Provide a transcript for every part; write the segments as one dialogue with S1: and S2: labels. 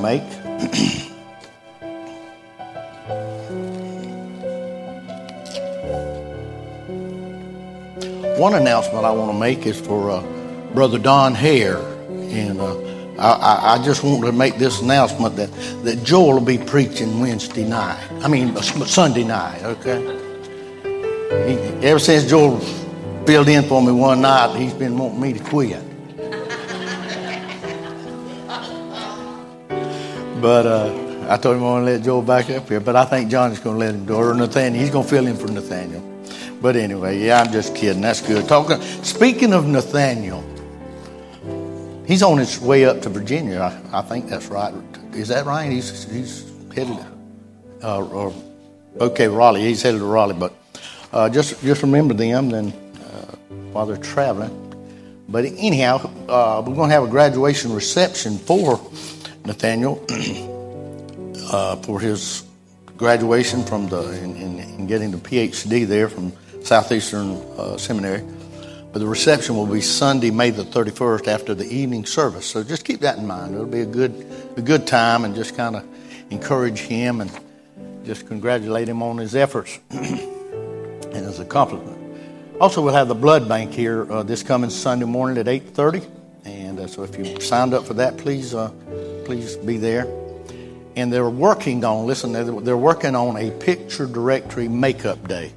S1: make. One announcement I want to make is for uh, Brother Don Hare. And uh, I, I, just want to make this announcement that, that Joel will be preaching Wednesday night. I mean, Sunday night, okay? He, ever since Joel filled in for me one night, he's been wanting me to quit. But uh, I told him I want to let Joel back up here. But I think Johnny's going to let him go. Or Nathaniel, he's going to fill in for Nathaniel. But anyway, yeah, I'm just kidding. That's good. Talking. Speaking of Nathaniel, he's on his way up to Virginia. I, I think that's right. Is that right? He's he's headed. Uh, or okay, Raleigh. He's headed to Raleigh. But uh, just just remember them then uh, while they're traveling. But anyhow, uh, we're going to have a graduation reception for Nathaniel uh, for his graduation from the in, in, in, getting the PhD there from Southeastern uh, Seminary. But the reception will be Sunday, May the 31st, after the evening service. So just keep that in mind. It'll be a good, a good time, and just kind of encourage him and just congratulate him on his efforts and his accomplishment. Also, we'll have the blood bank here uh, this coming Sunday morning at 8:30, uh, so if you signed up for that, please, uh, please be there. And they're working on, listen, they're, they're working on a picture directory makeup day.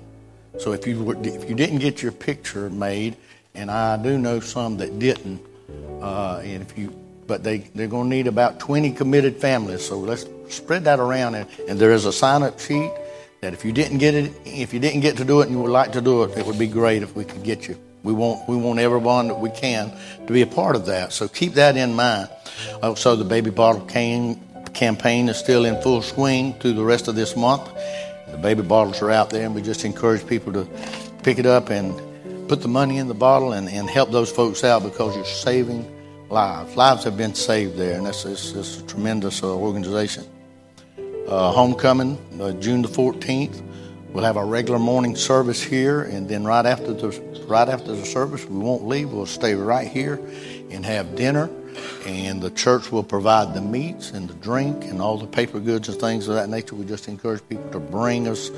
S1: So if you if you didn't get your picture made, and I do know some that didn't, uh, and if you but they they're going to need about 20 committed families. So let's spread that around, and, and there is a sign up sheet that if you didn't get it, if you didn't get to do it, and you would like to do it, it would be great if we could get you. We want we want everyone that we can to be a part of that. So keep that in mind. Also, the baby bottle cane campaign is still in full swing through the rest of this month. The baby bottles are out there, and we just encourage people to pick it up and put the money in the bottle and, and help those folks out because you're saving lives. Lives have been saved there, and that's, it's, it's a tremendous uh, organization. Uh, homecoming, uh, June the 14th. We'll have our regular morning service here, and then right after the right after the service, we won't leave. We'll stay right here and have dinner and the church will provide the meats and the drink and all the paper goods and things of that nature. We just encourage people to bring us,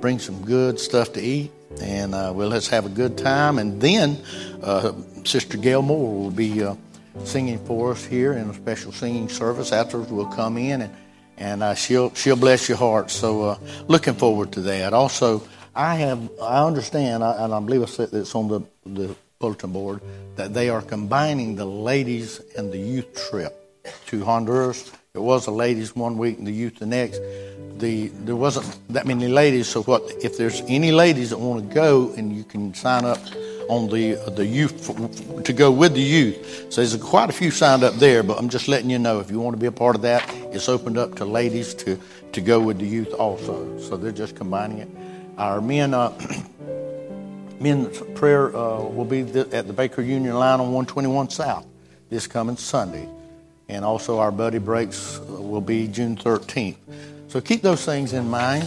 S1: bring some good stuff to eat, and uh, we'll just have a good time. And then uh, Sister Gail Moore will be uh, singing for us here in a special singing service. Afterwards, we'll come in and and uh, she'll she'll bless your heart. So uh, looking forward to that. Also, I have I understand, and I believe it's on the the bulletin board that they are combining the ladies and the youth trip to Honduras. It was the ladies one week and the youth the next. The there wasn't that many ladies, so what if there's any ladies that want to go and you can sign up on the the youth to go with the youth. So there's quite a few signed up there, but I'm just letting you know if you want to be a part of that, it's opened up to ladies to to go with the youth also. So they're just combining it. Our men. Uh, men's prayer uh, will be at the Baker Union line on 121 South this coming Sunday. And also, our buddy breaks will be June 13th. So keep those things in mind.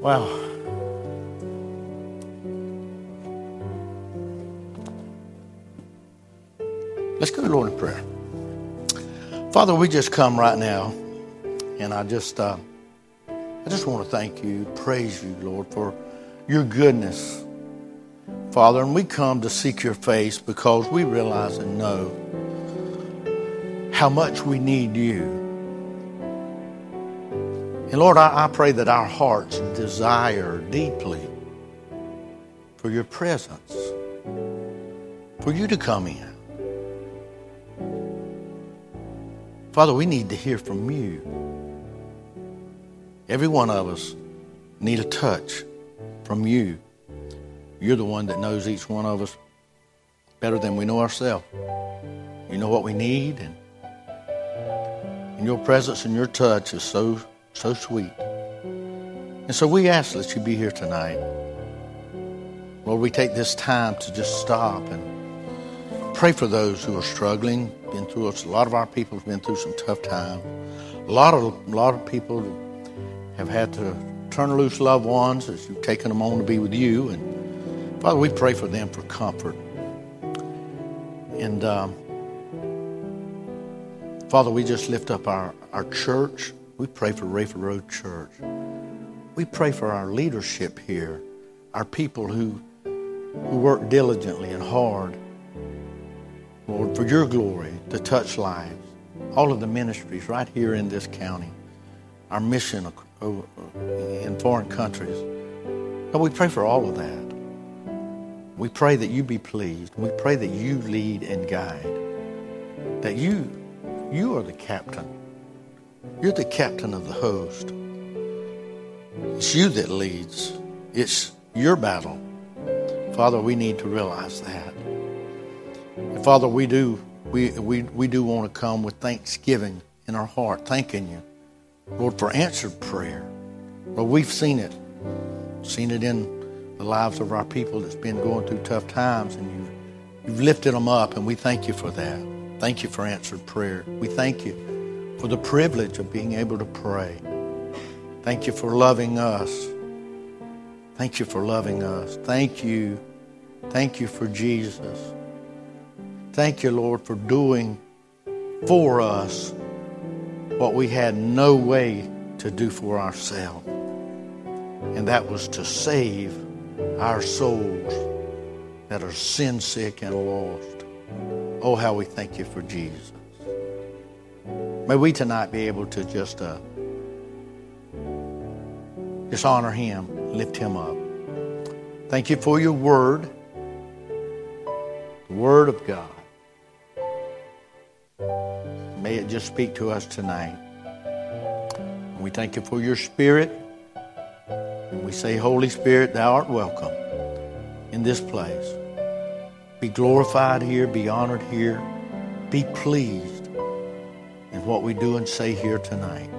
S1: Wow. Let's go to Lord in prayer. Father, we just come right now, and I just, uh, I just want to thank you, praise you, Lord, for your goodness, Father. And we come to seek your face because we realize and know how much we need you. And Lord, I, I pray that our hearts desire deeply for your presence, for you to come in. Father, we need to hear from you. Every one of us need a touch from you. You're the one that knows each one of us better than we know ourselves. You know what we need, and, and your presence and your touch is so, so sweet. And so we ask that you be here tonight. Lord, we take this time to just stop and pray for those who are struggling. Been through us. a lot of our people have been through some tough times. A lot of a lot of people have had to turn loose loved ones as you've taken them on to be with you. And Father, we pray for them for comfort. And um, Father, we just lift up our, our church. We pray for Rayford Road Church. We pray for our leadership here, our people who, who work diligently and hard, Lord, for your glory to touch lives. All of the ministries right here in this county, our mission in foreign countries. But we pray for all of that. We pray that you be pleased. We pray that you lead and guide. That you you are the captain. You're the captain of the host. It's you that leads. It's your battle. Father, we need to realize that. And Father, we do we, we, we do want to come with thanksgiving in our heart, thanking you, Lord, for answered prayer. Lord, we've seen it, seen it in the lives of our people that's been going through tough times, and you've, you've lifted them up, and we thank you for that. Thank you for answered prayer. We thank you for the privilege of being able to pray. Thank you for loving us. Thank you for loving us. Thank you. Thank you for Jesus. Thank you, Lord, for doing for us what we had no way to do for ourselves. And that was to save our souls that are sin sick and lost. Oh, how we thank you for Jesus. May we tonight be able to just uh, just honor him, lift him up. Thank you for your word, the word of God. May it just speak to us tonight. We thank you for your spirit. And we say, Holy Spirit, thou art welcome in this place. Be glorified here, be honored here, be pleased in what we do and say here tonight.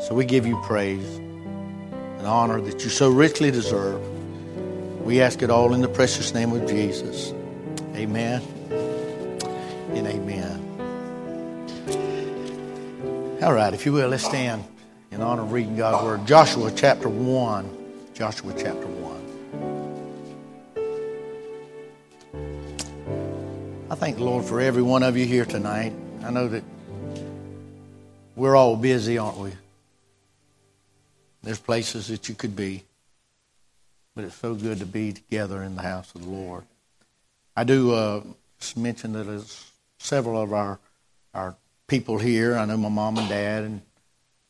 S1: So we give you praise and honor that you so richly deserve. We ask it all in the precious name of Jesus. Amen and amen. All right, if you will, let's stand in honor of reading God's Word. Joshua chapter 1. Joshua chapter 1. I thank the Lord for every one of you here tonight. I know that we're all busy, aren't we? There's places that you could be, but it's so good to be together in the house of the Lord. I do uh, mention that there's several of our our people here. I know my mom and dad and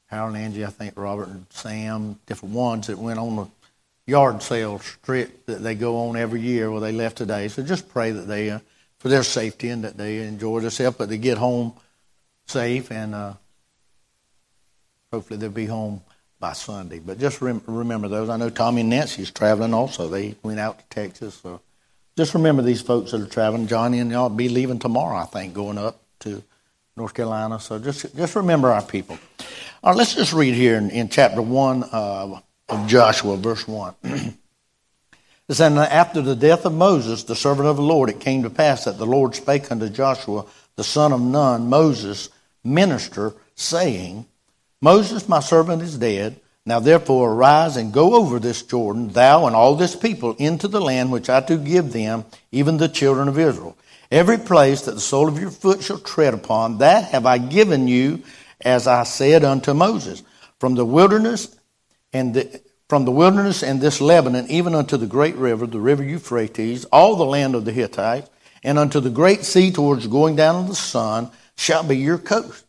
S1: Harold and Angie. I think Robert and Sam, different ones that went on the yard sale trip that they go on every year. Well, they left today, so just pray that they. Uh, for their safety and that they enjoy themselves, but they get home safe and uh, hopefully they'll be home by Sunday. But just rem- remember those. I know Tommy and Nancy's traveling also. They went out to Texas. So just remember these folks that are traveling. Johnny and y'all be leaving tomorrow, I think, going up to North Carolina. So just just remember our people. All right, let's just read here in, in chapter 1 uh, of Joshua, verse 1. It said, After the death of Moses, the servant of the Lord, it came to pass that the Lord spake unto Joshua, the son of Nun, Moses' minister, saying, Moses, my servant, is dead. Now therefore arise and go over this Jordan, thou and all this people, into the land which I do give them, even the children of Israel. Every place that the sole of your foot shall tread upon, that have I given you, as I said unto Moses. From the wilderness and the from the wilderness and this Lebanon, even unto the great river, the river Euphrates, all the land of the Hittites, and unto the great sea towards going down of the sun, shall be your coast.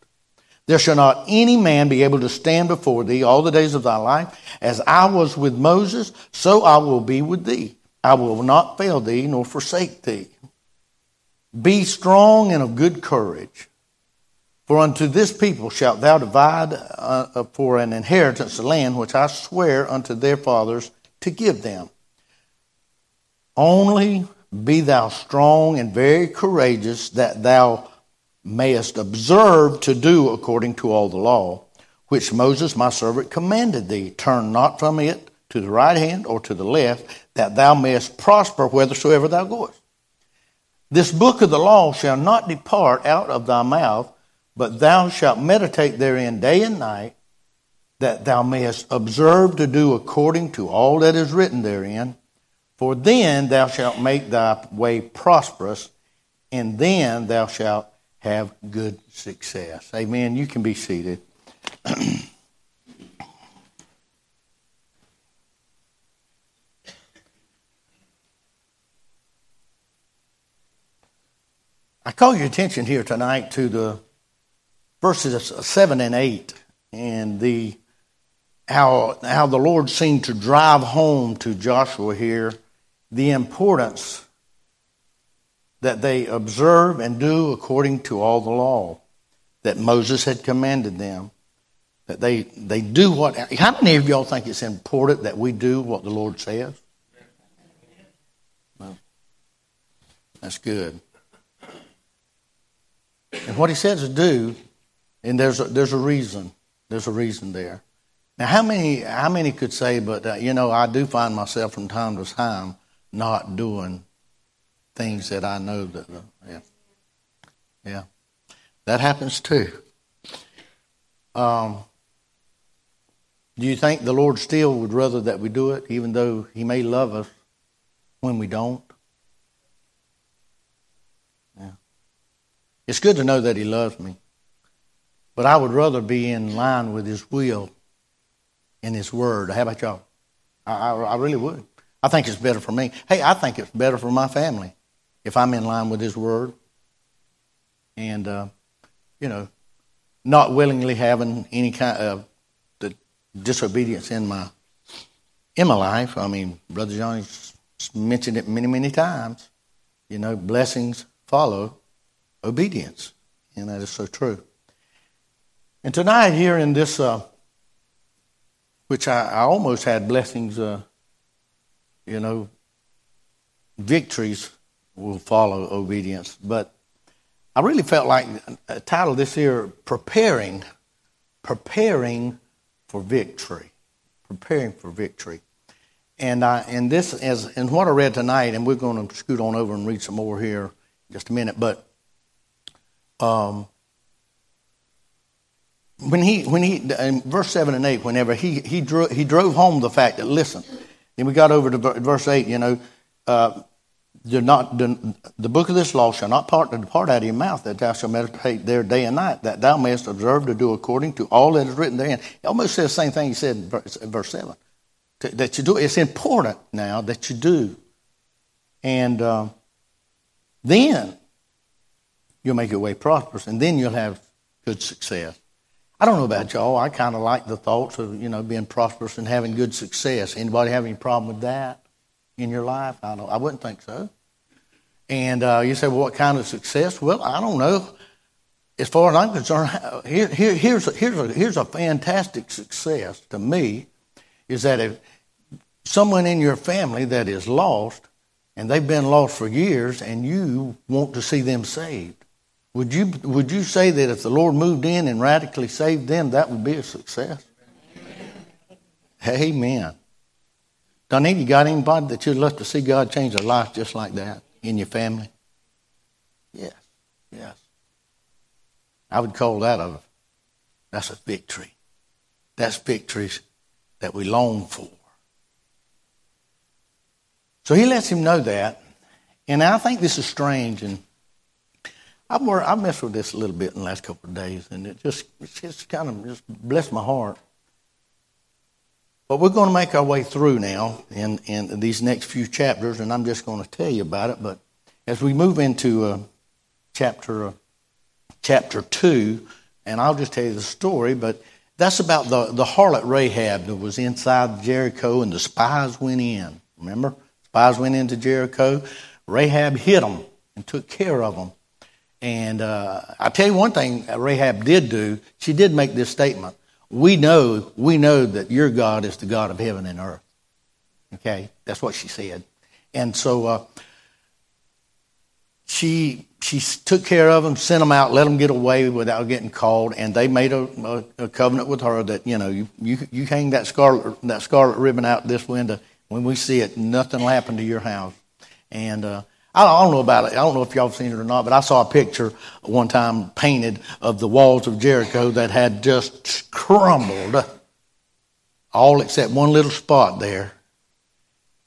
S1: There shall not any man be able to stand before thee all the days of thy life. As I was with Moses, so I will be with thee. I will not fail thee nor forsake thee. Be strong and of good courage. For unto this people shalt thou divide uh, uh, for an inheritance the land which I swear unto their fathers to give them. Only be thou strong and very courageous, that thou mayest observe to do according to all the law, which Moses my servant commanded thee. Turn not from it to the right hand or to the left, that thou mayest prosper whithersoever thou goest. This book of the law shall not depart out of thy mouth but thou shalt meditate therein day and night, that thou mayest observe to do according to all that is written therein. For then thou shalt make thy way prosperous, and then thou shalt have good success. Amen. You can be seated. I call your attention here tonight to the verses 7 and 8 and the how, how the Lord seemed to drive home to Joshua here the importance that they observe and do according to all the law that Moses had commanded them. That they, they do what. How many of y'all think it's important that we do what the Lord says? Well, that's good. And what he says to do, and there's a, there's a reason. There's a reason there. Now, how many how many could say, but uh, you know, I do find myself from time to time not doing things that I know that uh, yeah, yeah, that happens too. Um, do you think the Lord still would rather that we do it, even though He may love us when we don't? Yeah, it's good to know that He loves me. But I would rather be in line with His will and His Word. How about y'all? I, I, I really would. I think it's better for me. Hey, I think it's better for my family if I'm in line with His Word. And, uh, you know, not willingly having any kind of the disobedience in my in my life. I mean, Brother Johnny's mentioned it many, many times. You know, blessings follow obedience. And that is so true. And tonight, here in this, uh, which I, I, almost had blessings, uh, you know, victories will follow obedience. But I really felt like a title this year, Preparing, Preparing for Victory. Preparing for Victory. And, I, and this is, and what I read tonight, and we're going to scoot on over and read some more here in just a minute, but um, when he when he in verse seven and eight, whenever he he drove he drove home the fact that listen, then we got over to verse eight. You know, uh, not do, the book of this law shall not part depart out of your mouth that thou shalt meditate there day and night that thou mayest observe to do according to all that is written therein. He almost says the same thing he said in verse, verse seven. To, that you do it's important now that you do, and uh, then you'll make your way prosperous, and then you'll have good success. I don't know about y'all. I kind of like the thoughts of you know being prosperous and having good success. Anybody have any problem with that in your life? I don't. I wouldn't think so. And uh, you say, well, what kind of success? Well, I don't know. As far as I'm concerned, here, here, here's, a, here's, a, here's a fantastic success to me is that if someone in your family that is lost and they've been lost for years and you want to see them saved, would you, would you say that if the Lord moved in and radically saved them, that would be a success? Amen. Donnie, you got anybody that you'd love to see God change their life just like that in your family? Yes, yes. I would call that a that's a victory. That's victories that we long for. So he lets him know that. And I think this is strange and I've, worked, I've messed with this a little bit in the last couple of days, and it just, it's just kind of just blessed my heart. But we're going to make our way through now in, in these next few chapters, and I'm just going to tell you about it. But as we move into uh, chapter uh, chapter two, and I'll just tell you the story, but that's about the, the harlot Rahab that was inside Jericho, and the spies went in. Remember? Spies went into Jericho. Rahab hid them and took care of them. And uh, I'll tell you one thing Rahab did do. She did make this statement. We know, we know that your God is the God of heaven and earth. Okay? That's what she said. And so uh, she she took care of them, sent them out, let them get away without getting called, and they made a, a, a covenant with her that you know you, you you hang that scarlet that scarlet ribbon out this window. When we see it, nothing will happen to your house. And uh, I don't know about it. I don't know if y'all have seen it or not, but I saw a picture one time painted of the walls of Jericho that had just crumbled, all except one little spot there.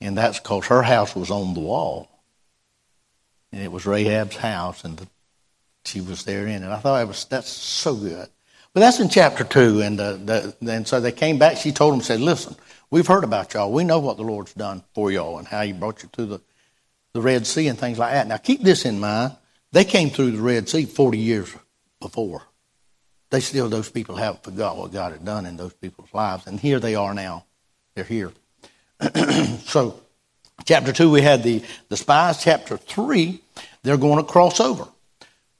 S1: And that's because her house was on the wall. And it was Rahab's house. And she was there in it. I thought it was that's so good. But that's in chapter two, and uh, the, the, and so they came back. She told them, said, "Listen, we've heard about y'all. We know what the Lord's done for y'all and how He brought you through the the Red Sea and things like that. Now keep this in mind. They came through the Red Sea 40 years before. They still, those people haven't forgot what God had done in those people's lives. And here they are now. They're here. so, chapter 2, we had the, the spies. Chapter 3, they're going to cross over.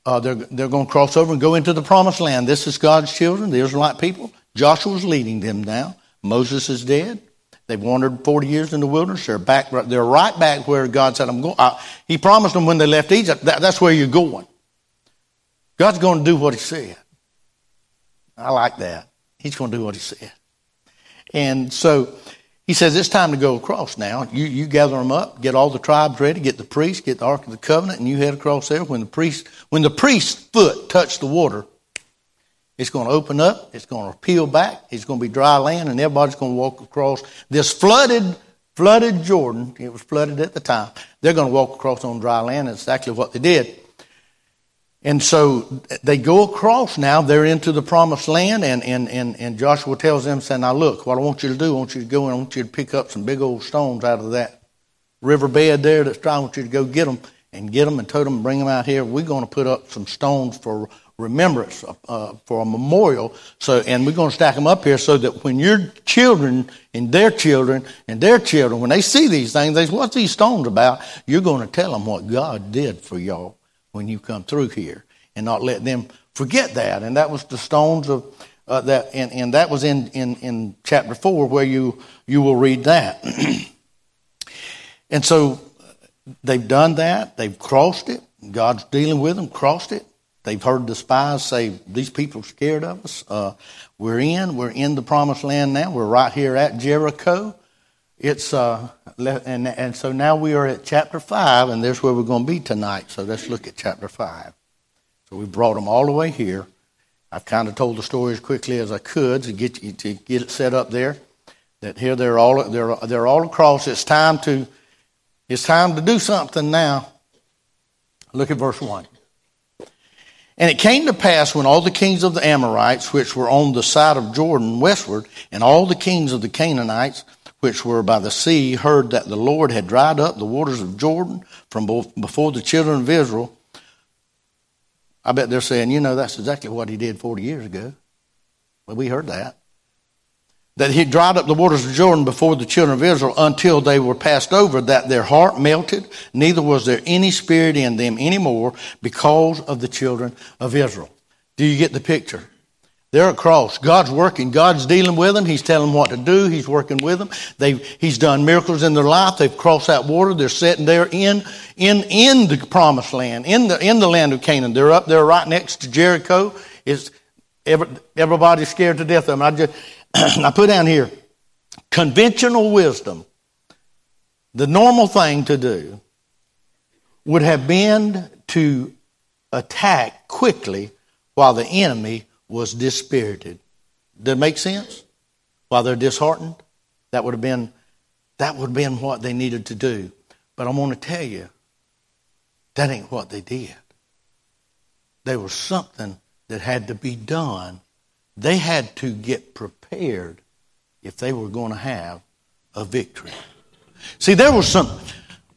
S1: Uh, they're, they're going to cross over and go into the promised land. This is God's children, the Israelite people. Joshua's leading them now. Moses is dead. They've wandered 40 years in the wilderness. They're back. They're right back where God said, "I'm going." He promised them when they left Egypt, that, that's where you're going. God's going to do what He said. I like that. He's going to do what He said. And so He says it's time to go across now. You you gather them up, get all the tribes ready, get the priests, get the Ark of the Covenant, and you head across there. When the priest when the priest's foot touched the water, it's going to open up. It's going to peel back. It's going to be dry land, and everybody's going to walk across this flooded, flooded Jordan. It was flooded at the time. They're going to walk across on dry land. That's exactly what they did. And so they go across now. They're into the promised land, and, and, and, and Joshua tells them, saying, Now look, what I want you to do, I want you to go and I want you to pick up some big old stones out of that riverbed there that's dry. I want you to go get them and get them and tote them and bring them out here. We're going to put up some stones for remembrance uh, for a memorial. So, and we're going to stack them up here so that when your children and their children and their children, when they see these things, they say, "What's these stones about?" You're going to tell them what God did for y'all when you come through here, and not let them forget that. And that was the stones of uh, that, and, and that was in, in in chapter four where you you will read that. and so they've done that. They've crossed it. God's dealing with them. Crossed it They've heard the spies say, These people are scared of us. Uh, we're in. We're in the promised land now. We're right here at Jericho. It's uh, and and so now we are at chapter five, and there's where we're going to be tonight. So let's look at chapter five. So we brought them all the way here. I've kind of told the story as quickly as I could to get you to get it set up there. That here they're all they're they're all across. It's time to it's time to do something now. Look at verse one. And it came to pass when all the kings of the Amorites, which were on the side of Jordan westward, and all the kings of the Canaanites, which were by the sea, heard that the Lord had dried up the waters of Jordan from before the children of Israel. I bet they're saying, you know, that's exactly what he did 40 years ago. Well, we heard that that he dried up the waters of Jordan before the children of Israel until they were passed over, that their heart melted, neither was there any spirit in them anymore because of the children of Israel. Do you get the picture? They're across. God's working. God's dealing with them. He's telling them what to do. He's working with them. They've, he's done miracles in their life. They've crossed that water. They're sitting there in, in, in the promised land, in the, in the land of Canaan. They're up there right next to Jericho. It's, every, everybody's scared to death of them. I just, I put down here conventional wisdom, the normal thing to do would have been to attack quickly while the enemy was dispirited. Does it make sense? While they're disheartened? That would have been that would have been what they needed to do. But I'm going to tell you, that ain't what they did. There was something that had to be done. They had to get prepared if they were going to have a victory. See, there was some,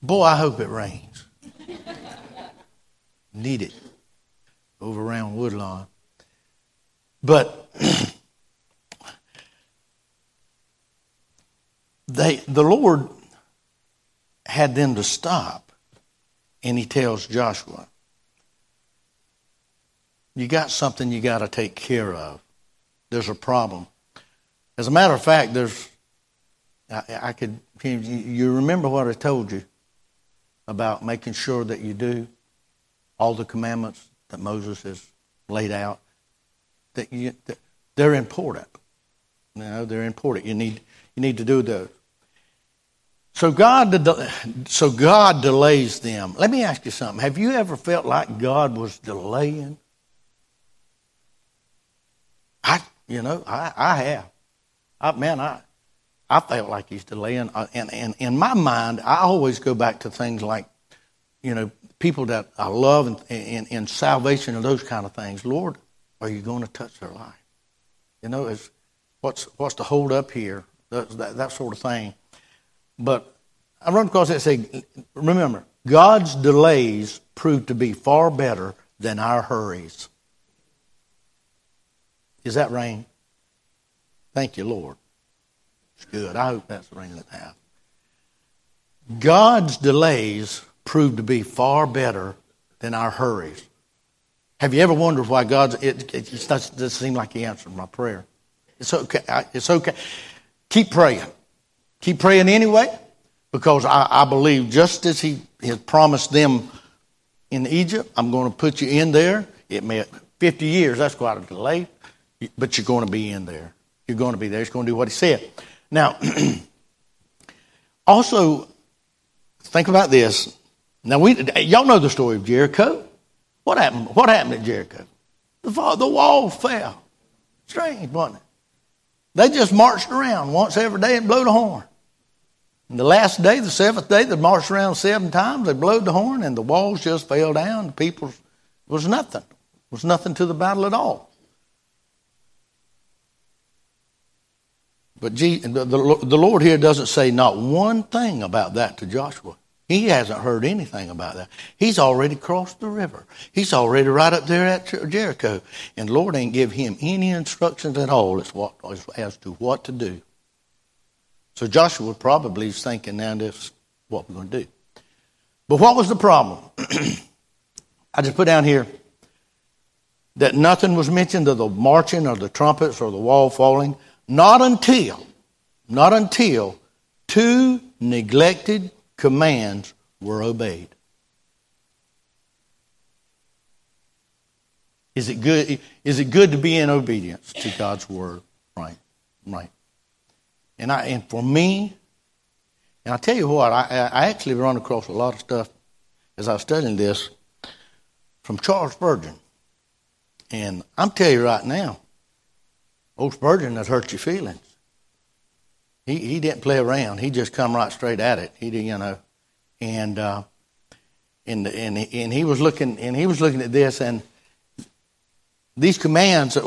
S1: boy, I hope it rains. Need it over around Woodlawn. But they, the Lord had them to stop, and He tells Joshua, You got something you got to take care of. There's a problem. As a matter of fact, there's, I, I could, you remember what I told you about making sure that you do all the commandments that Moses has laid out. That, you, that they're important. You know, they're important. You need, you need to do those. So God, so God delays them. Let me ask you something. Have you ever felt like God was delaying? I, you know, I, I have. I, man, I, I felt like he's delaying. Uh, and, and in my mind, I always go back to things like, you know, people that I love and, and, and salvation and those kind of things. Lord, are you going to touch their life? You know, it's, what's, what's the hold up here? That, that, that sort of thing. But I run across that and say, remember, God's delays prove to be far better than our hurries. Is that rain? Thank you, Lord. It's good. I hope that's the rain in the. God's delays prove to be far better than our hurries. Have you ever wondered why God's, it, it just doesn't seem like He answered my prayer? It's okay. It's okay. Keep praying. Keep praying anyway, because I, I believe just as He has promised them in Egypt, I'm going to put you in there. It may 50 years, that's quite a delay, but you're going to be in there. You're going to be there. He's going to do what He said. Now, also, think about this. Now, we, y'all know the story of Jericho. What happened? What happened at Jericho? The, the wall fell. Strange, wasn't it? They just marched around once every day and blew the horn. And the last day, the seventh day, they marched around seven times. They blew the horn, and the walls just fell down. The people was nothing. Was nothing to the battle at all. But the, Lord here doesn't say not one thing about that to Joshua. He hasn't heard anything about that. He's already crossed the river. He's already right up there at Jericho. And Lord ain't give him any instructions at all as, what, as to what to do. So Joshua probably is thinking, now this is what we're going to do. But what was the problem? I just put down here that nothing was mentioned of the marching or the trumpets or the wall falling. Not until, not until two neglected commands were obeyed. Is it good? Is it good to be in obedience to God's word? Right, right. And I and for me, and I tell you what, I, I actually run across a lot of stuff as I was studying this from Charles Spurgeon. And I'm telling you right now, old Spurgeon has hurt your feelings. He he didn't play around. He just come right straight at it. He did, you know, and uh, and and and he was looking and he was looking at this and these commands.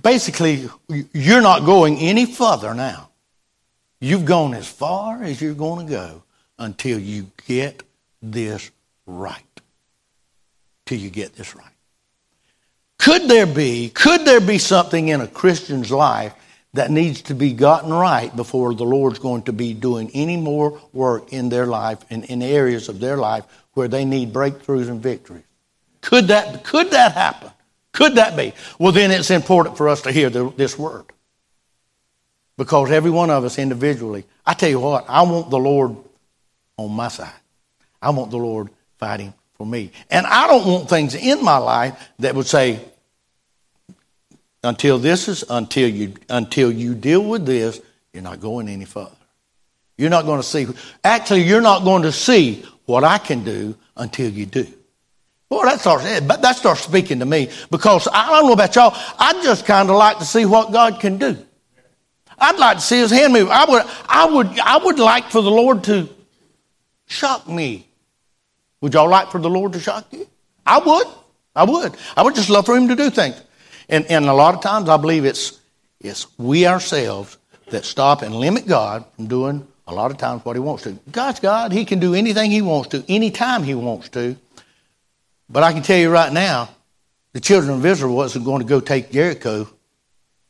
S1: Basically, you're not going any further now. You've gone as far as you're going to go until you get this right. Till you get this right. Could there be, could there be something in a Christian's life that needs to be gotten right before the Lord's going to be doing any more work in their life and in areas of their life where they need breakthroughs and victories. Could that, could that happen? Could that be? Well, then it's important for us to hear the, this word. Because every one of us individually, I tell you what, I want the Lord on my side. I want the Lord fighting for me. And I don't want things in my life that would say, until this is until you until you deal with this, you're not going any further. You're not going to see. Actually, you're not going to see what I can do until you do. Boy, that starts eh, that starts speaking to me because I don't know about y'all. I just kind of like to see what God can do. I'd like to see His hand move. I would, I would, I would like for the Lord to shock me. Would y'all like for the Lord to shock you? I would. I would. I would just love for Him to do things. And, and a lot of times I believe it's, it's we ourselves that stop and limit God from doing a lot of times what He wants to. God's God. He can do anything He wants to, anytime He wants to. But I can tell you right now, the children of Israel wasn't going to go take Jericho.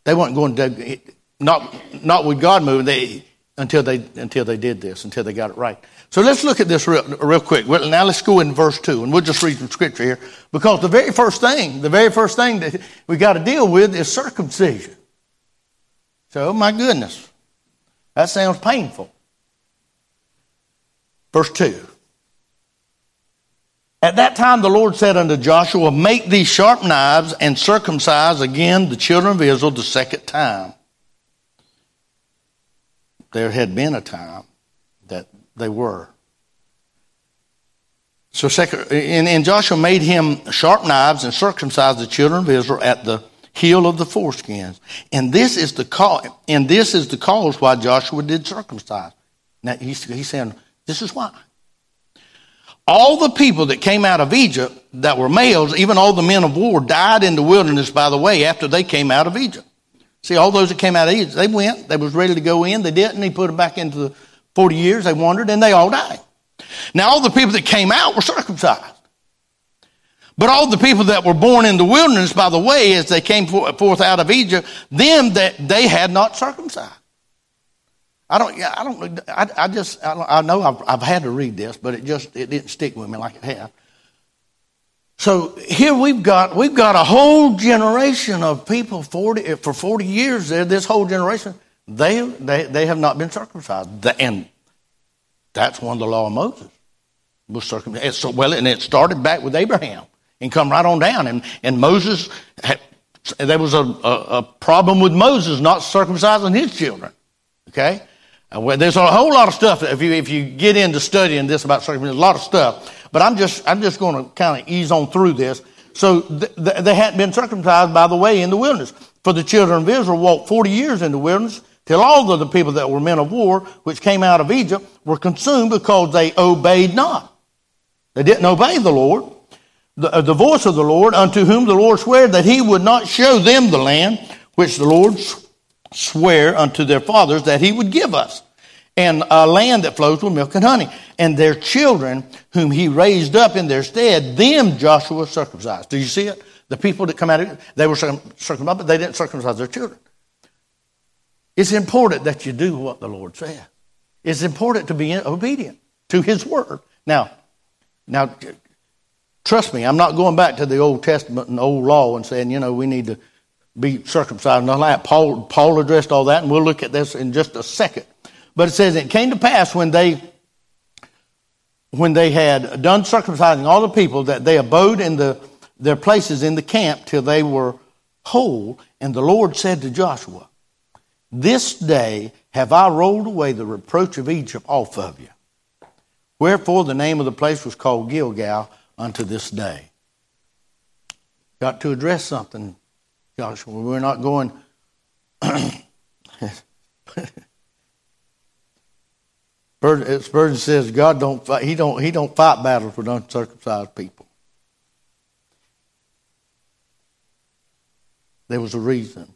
S1: They weren't going to, not, not with God moving, they, until, they, until they did this, until they got it right. So let's look at this real, real quick. Well, now let's go in verse 2, and we'll just read some scripture here. Because the very first thing, the very first thing that we got to deal with is circumcision. So, my goodness, that sounds painful. Verse 2. At that time the Lord said unto Joshua, Make these sharp knives and circumcise again the children of Israel the second time. There had been a time that they were. So, and, and Joshua made him sharp knives and circumcised the children of Israel at the hill of the foreskins. And this is the cause, and this is the cause why Joshua did circumcise. Now he's, he's saying, this is why. all the people that came out of Egypt that were males, even all the men of war, died in the wilderness, by the way, after they came out of Egypt. See, all those that came out of Egypt, they went, they was ready to go in, they didn't, he put them back into the 40 years, they wandered, and they all died. Now, all the people that came out were circumcised. But all the people that were born in the wilderness, by the way, as they came forth out of Egypt, them that they had not circumcised. I don't, I don't, I, I just, I, I know I've, I've, had to read this, but it just, it didn't stick with me like it had. So here we've got, we've got a whole generation of people 40, eh, for 40 years there, this whole generation, they, they, they have not been circumcised. And that's one of the law of Moses. Was circumcised. Eh, so, well, and it started back with Abraham and come right on down. And, and Moses, had, there was a, a, a problem with Moses not circumcising his children. Okay? Uh, well, there's a whole lot of stuff if you if you get into studying this about circumcision, a lot of stuff. But I'm just I'm just going to kind of ease on through this. So th- th- they hadn't been circumcised by the way in the wilderness. For the children of Israel walked 40 years in the wilderness till all of the people that were men of war, which came out of Egypt, were consumed because they obeyed not. They didn't obey the Lord, the, uh, the voice of the Lord, unto whom the Lord sware that he would not show them the land which the Lord swear unto their fathers that he would give us, and a land that flows with milk and honey. And their children, whom he raised up in their stead, them Joshua circumcised. Do you see it? The people that come out of it, they were circumcised, but they didn't circumcise their children. It's important that you do what the Lord said. It's important to be obedient to his word. Now, now, trust me, I'm not going back to the Old Testament and Old Law and saying, you know, we need to be circumcised and all that. Paul, Paul addressed all that, and we'll look at this in just a second. But it says it came to pass when they when they had done circumcising all the people that they abode in the, their places in the camp till they were whole. And the Lord said to Joshua, This day have I rolled away the reproach of Egypt off of you. Wherefore the name of the place was called Gilgal unto this day. Got to address something Joshua. We're not going. Uh, Spurgeon says God don't fight, he don't he don't fight battles with uncircumcised people. There was a reason,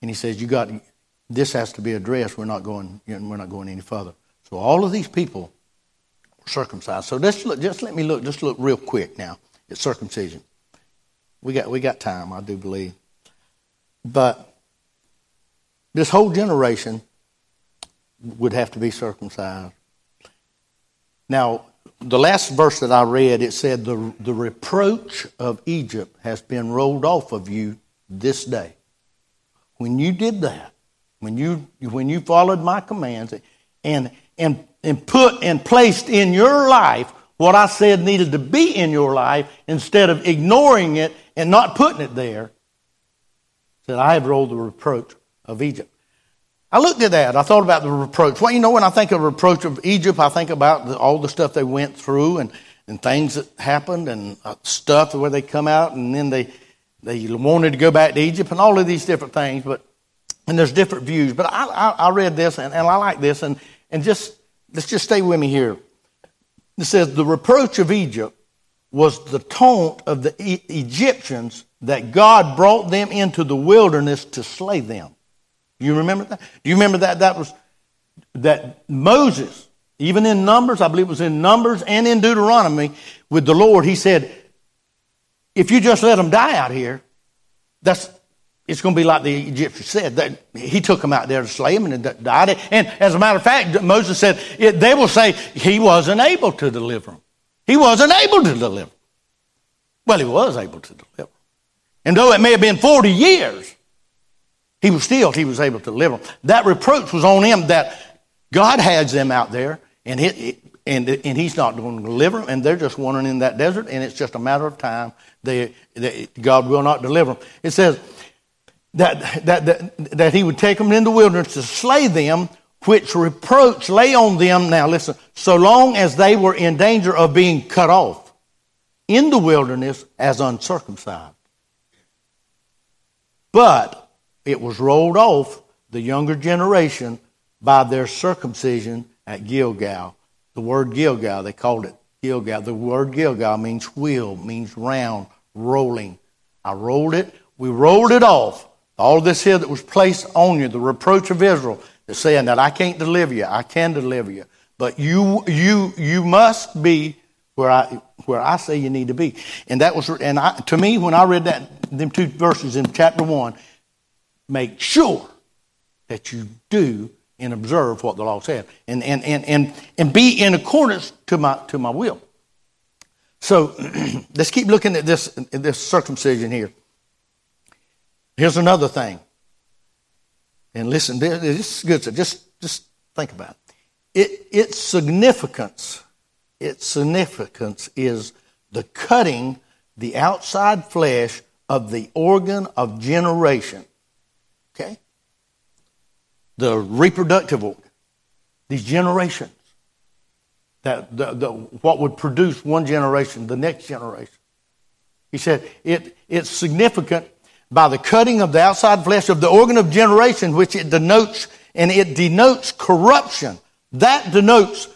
S1: and he says you got this has to be addressed. We're not going we're not going any further. So all of these people were circumcised. So let's look, just let me look just look real quick now at circumcision. We got we got time, I do believe. But this whole generation would have to be circumcised. Now, the last verse that I read, it said, the, the reproach of Egypt has been rolled off of you this day. When you did that, when you, when you followed my commands and, and, and put and placed in your life what I said needed to be in your life instead of ignoring it and not putting it there, said, I have rolled the reproach of Egypt. I looked at that. I thought about the reproach. Well, you know, when I think of reproach of Egypt, I think about the, all the stuff they went through and, and things that happened and uh, stuff where they come out and then they, they wanted to go back to Egypt and all of these different things. But and there's different views. But I, I, I read this and, and I like this and, and just let's just stay with me here. It says the reproach of Egypt was the taunt of the e- Egyptians that God brought them into the wilderness to slay them. You remember that? Do you remember that? That was that Moses, even in Numbers, I believe it was in Numbers and in Deuteronomy, with the Lord, he said, if you just let them die out here, that's it's going to be like the Egyptians said that he took them out there to slay them and died. And as a matter of fact, Moses said it, they will say he wasn't able to deliver them. He wasn't able to deliver. Well, he was able to deliver. And though it may have been 40 years, he was still, he was able to deliver them. That reproach was on him that God has them out there and, he, and, and he's not going to deliver them and they're just wandering in that desert and it's just a matter of time. They, God will not deliver them. It says that, that, that, that he would take them in the wilderness to slay them, which reproach lay on them. Now listen, so long as they were in danger of being cut off in the wilderness as uncircumcised. But it was rolled off the younger generation by their circumcision at Gilgal. The word Gilgal, they called it Gilgal. The word Gilgal means wheel, means round, rolling. I rolled it. We rolled it off. All this here that was placed on you, the reproach of Israel, is saying that I can't deliver you. I can deliver you. But you, you, you must be where I, where I say you need to be. And that was, and I, to me, when I read that, them two verses in chapter one, make sure that you do and observe what the law said and, and, and, and, and be in accordance to my, to my will. So let's keep looking at this, this circumcision here. Here's another thing. And listen, this is good. So just, just think about it. it. Its significance, its significance is the cutting the outside flesh of the organ of generation. The reproductive organ, these generations, that the, the, what would produce one generation, the next generation. He said it, it's significant by the cutting of the outside flesh of the organ of generation, which it denotes, and it denotes corruption. That denotes,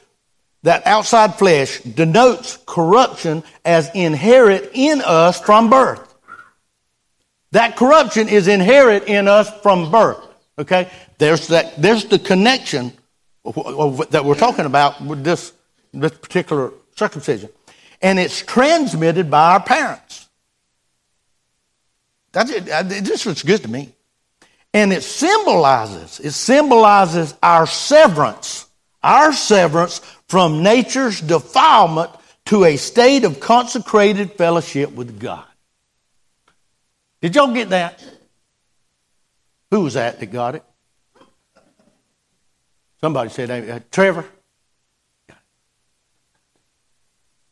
S1: that outside flesh denotes corruption as inherent in us from birth. That corruption is inherent in us from birth. Okay? There's, that, there's the connection that we're talking about with this, this particular circumcision. And it's transmitted by our parents. That's. This was good to me. And it symbolizes, it symbolizes our severance, our severance from nature's defilement to a state of consecrated fellowship with God. Did y'all get that? Who was that that got it? Somebody said, uh, Trevor.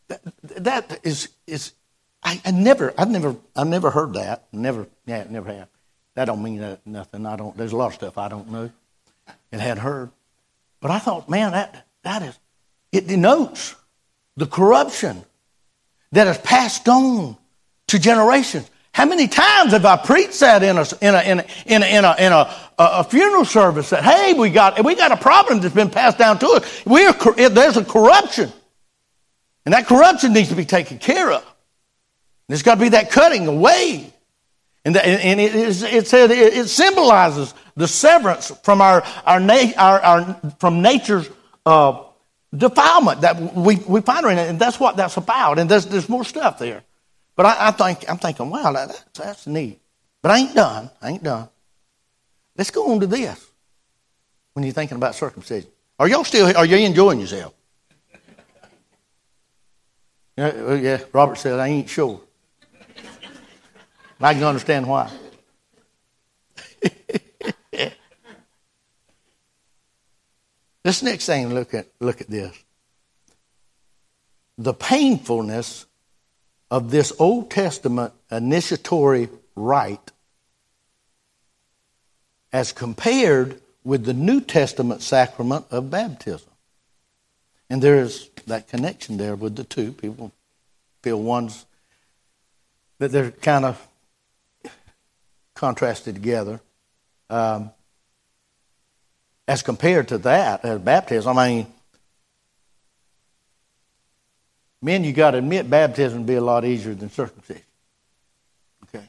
S1: That, that is, is I, I, never, I've never, I've never heard that. Never, yeah, never have. That don't mean that, nothing. I don't. There's a lot of stuff I don't know and had heard. But I thought, man, that that is, it denotes the corruption that is passed on to generations. How many times have I preached that in a, in a, in a, in a, in a, a, a funeral service that, hey, we got, we got a problem that's been passed down to us. We are, there's a corruption. And that corruption needs to be taken care of. There's got to be that cutting away. And, the, and it, it, said it, it, symbolizes the severance from our, our, na- our, our from nature's uh, defilement that we, we find in it. And that's what that's about. And there's, there's more stuff there. But I, I think, I'm thinking, wow, that, that's, that's neat. But I ain't done. I ain't done. Let's go on to this when you're thinking about circumcision. Are y'all still, are you enjoying yourself? Yeah, yeah, Robert said, I ain't sure. I can understand why. this next thing, look at, look at this. The painfulness of this Old Testament initiatory rite as compared with the New Testament sacrament of baptism. And there's that connection there with the two. People feel one's that they're kind of contrasted together. Um, as compared to that, as baptism, I mean, Men, you got to admit baptism would be a lot easier than circumcision. Okay?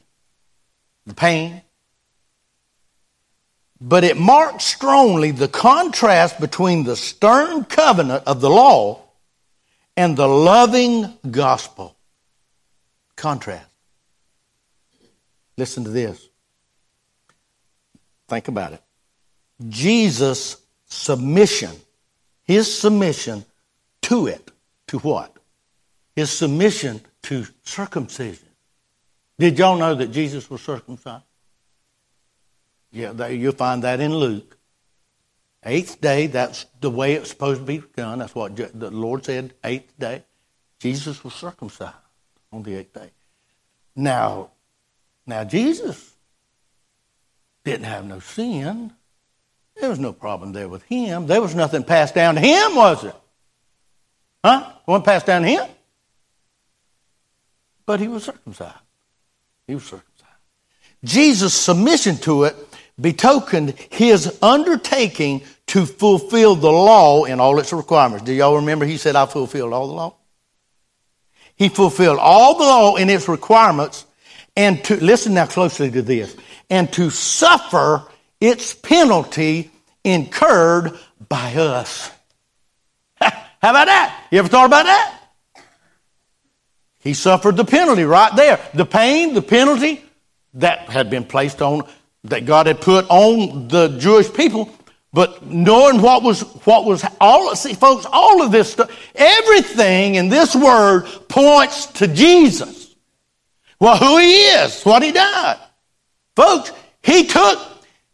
S1: The pain. But it marks strongly the contrast between the stern covenant of the law and the loving gospel. Contrast. Listen to this. Think about it. Jesus' submission, his submission to it, to what? His submission to circumcision. Did y'all know that Jesus was circumcised? Yeah, you'll find that in Luke. Eighth day, that's the way it's supposed to be done. That's what the Lord said, eighth day. Jesus was circumcised on the eighth day. Now, now Jesus didn't have no sin. There was no problem there with him. There was nothing passed down to him, was it? Huh? Wasn't passed down to him? But he was circumcised. He was circumcised. Jesus' submission to it betokened his undertaking to fulfill the law in all its requirements. Do y'all remember he said, I fulfilled all the law? He fulfilled all the law and its requirements and to, listen now closely to this, and to suffer its penalty incurred by us. How about that? You ever thought about that? He suffered the penalty right there. The pain, the penalty that had been placed on, that God had put on the Jewish people. But knowing what was, what was, all, see folks, all of this stuff, everything in this word points to Jesus. Well, who he is, what he died. Folks, he took,